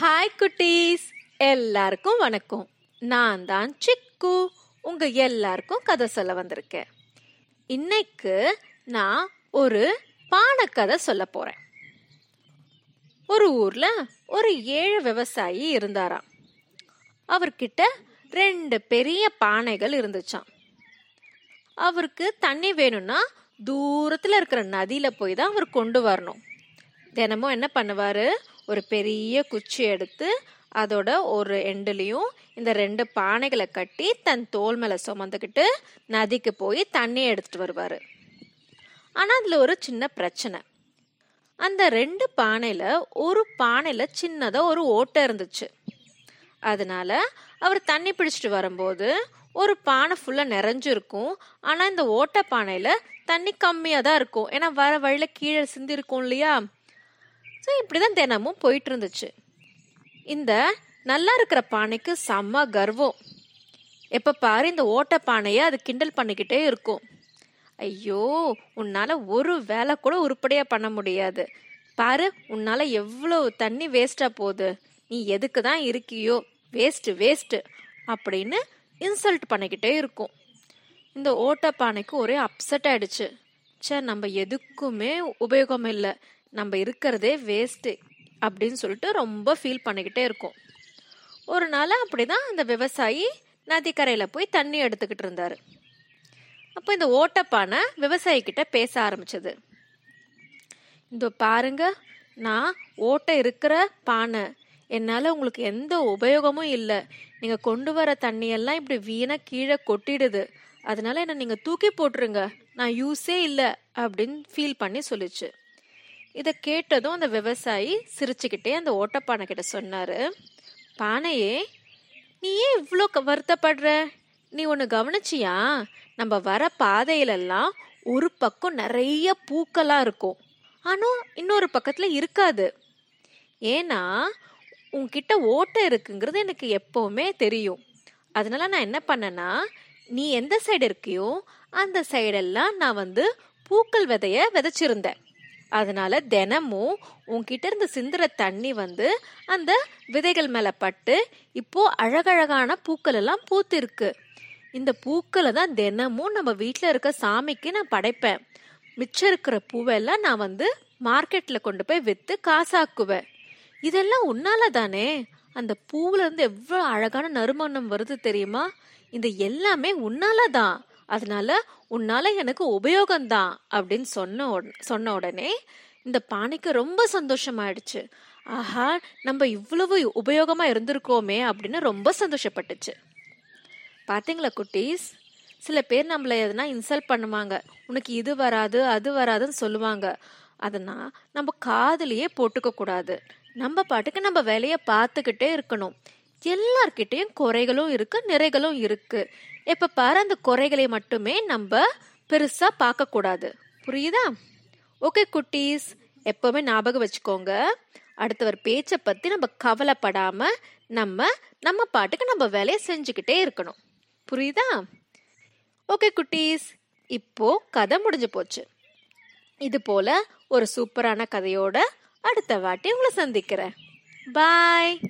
Hi குட்டீஸ். எல்லாருக்கும் வணக்கம். நான் தான் சிக்கு. உங்க எல்லாருக்கும் கதை சொல்ல வந்திருக்கேன். இன்னைக்கு நான் ஒரு பானக்கதை சொல்ல போறேன். ஒரு ஊர்ல ஒரு ஏழு விவசாயி இருந்தாராம். அவர்கிட்ட ரெண்டு பெரிய பானைகள் இருந்துச்சாம். அவருக்கு தண்ணி வேணும்னா தூரத்துல இருக்கிற நதியில போய் தான் அவர் கொண்டு வரணும். தினமும் என்ன பண்ணுவாரு? ஒரு பெரிய குச்சி எடுத்து அதோட ஒரு எண்டுலையும் இந்த ரெண்டு பானைகளை கட்டி தன் தோல் மேலே சுமந்துக்கிட்டு நதிக்கு போய் தண்ணி எடுத்துட்டு வருவார். ஆனால் அதில் ஒரு சின்ன பிரச்சனை. அந்த ரெண்டு பானையில் ஒரு பானையில் சின்னதாக ஒரு ஓட்டை இருந்துச்சு. அதனால அவர் தண்ணி பிடிச்சிட்டு வரும்போது ஒரு பானை ஃபுல்லாக நிறைஞ்சிருக்கும். ஆனால் இந்த ஓட்டை பானையில் தண்ணி கம்மியாக தான் இருக்கும். ஏன்னா வர வழியில் கீழே சிந்தி இருக்கும் இல்லையா? ஸோ இப்படிதான் தினமும் போயிட்டு இருந்துச்சு இந்த நல்லா இருக்கிற பானைக்கு செம்ம கர்வம். எப்போ பாரு இந்த ஓட்ட பானையை அது கிண்டல் பண்ணிக்கிட்டே இருக்கும். ஐயோ உன்னால் ஒரு வேலை கூட உருப்படியாக பண்ண முடியாது. பாரு உன்னால் எவ்வளவு தண்ணி வேஸ்ட்டாக போகுது. நீ எதுக்கு தான் இருக்கியோ? வேஸ்ட்டு வேஸ்ட்டு அப்படின்னு இன்சல்ட் பண்ணிக்கிட்டே இருக்கும். இந்த ஓட்ட பானைக்கு ஒரே அப்செட் ஆயிடுச்சு. ச்சே நம்ம எதுக்குமே உபயோகம் இல்லை. நம்ம இருக்கிறதே வேஸ்ட்டு அப்படின்னு சொல்லிட்டு ரொம்ப ஃபீல் பண்ணிக்கிட்டே இருக்கோம். ஒரு நாள் அப்படிதான் அந்த விவசாயி நதிக்கரையில் போய் தண்ணி எடுத்துக்கிட்டு இருந்தார். அப்போ இந்த ஓட்டப்பானை விவசாயிக்கிட்ட பேச ஆரம்பிச்சது. இந்த பாருங்க நான் ஓட்டை இருக்கிற பானை. என்னால் உங்களுக்கு எந்த உபயோகமும் இல்லை. நீங்கள் கொண்டு வர தண்ணியெல்லாம் இப்படி வீணாக கீழே கொட்டிடுது. அதனால என்ன நீங்கள் தூக்கி போட்டுருங்க. நான் யூஸே இல்லை. அப்படின்னு ஃபீல் பண்ணி சொல்லிச்சு. இதை கேட்டதும் அந்த விவசாயி சிரிச்சுக்கிட்டே அந்த ஓட்டப்பானை கிட்ட சொன்னாரு பானையே நீ ஏன் இவ்வளோ க- வருத்தப்படுற? நீ ஒன்று கவனிச்சியா? நம்ம வர பாதையிலெல்லாம் ஒரு பக்கம் நிறைய பூக்களாக இருக்கும். ஆனால் இன்னொரு பக்கத்தில் இருக்காது. ஏன்னா உன்கிட்ட ஓட்டை இருக்குங்கிறது எனக்கு எப்போவுமே தெரியும். அதனால நான் என்ன பண்ணேன்னா நீ எந்த சைடு இருக்கியோ அந்த சைடெல்லாம் நான் வந்து பூக்கள் விதைய விதைச்சிருந்தேன். அதனால தினமும் உன்கிட்ட இருந்து சிந்துற தண்ணி வந்து அந்த விதைகள் மேல பட்டு இப்போ அழகழகான பூக்கள் எல்லாம் பூத்திருக்கு. இந்த பூக்களை தான் தினமும் நம்ம வீட்டில் இருக்க சாமிக்கு நான் படைப்பேன். மிச்சம் இருக்கிற பூவெல்லாம் நான் வந்து மார்க்கெட்டில் கொண்டு போய் விற்று காசாக்குவேன். இதெல்லாம் உன்னால தானே? அந்த பூவுல இருந்து அழகான நறுமணம் வருது தெரியுமா? இந்த எல்லாமே உன்னால தான். அதனால உன்னால எனக்கு உபயோகம்தான் அப்படின்னு சொன்ன சொன்ன உடனே இந்த பானைக்கு ரொம்ப சந்தோஷமாயிடுச்சு. ஆஹா நம்ம இவ்வளவு உபயோகமா இருந்திருக்கோமே அப்படின்னு ரொம்ப சந்தோஷப்பட்டுச்சு. பாத்தீங்களா குட்டீஸ்? சில பேர் நம்மள எதனா இன்சல்ட் பண்ணுவாங்க. உனக்கு இது வராது அது வராதுன்னு சொல்லுவாங்க. அதனா நம்ம காதுலயே போட்டுக்க கூடாது. நம்ம பாட்டுக்கு நம்ம வேலையை பார்த்துக்கிட்டே இருக்கணும். எல்லார்கிட்டயும் குறைகளும் இருக்கு நிறைகளும் இருக்கு. எப்ப பாரு அந்த குறைகளை மட்டுமே நம்ம பெருசா பார்க்க கூடாது. புரியுதா? ஓகே குட்டீஸ் எப்பவுமே ஞாபகம் வச்சுக்கோங்க. அடுத்தவர் பேச்சை பத்தி நம்ம கவலைப்படாம நம்ம நம்ம பாட்டுக்கு நம்ம வேலையை செஞ்சுக்கிட்டே இருக்கணும். புரியுதா? ஓகே குட்டீஸ் இப்போ கதை முடிஞ்சு போச்சு. இது போல ஒரு சூப்பரான கதையோட அடுத்த வாட்டி உங்களை சந்திக்கிறேன். பாய்.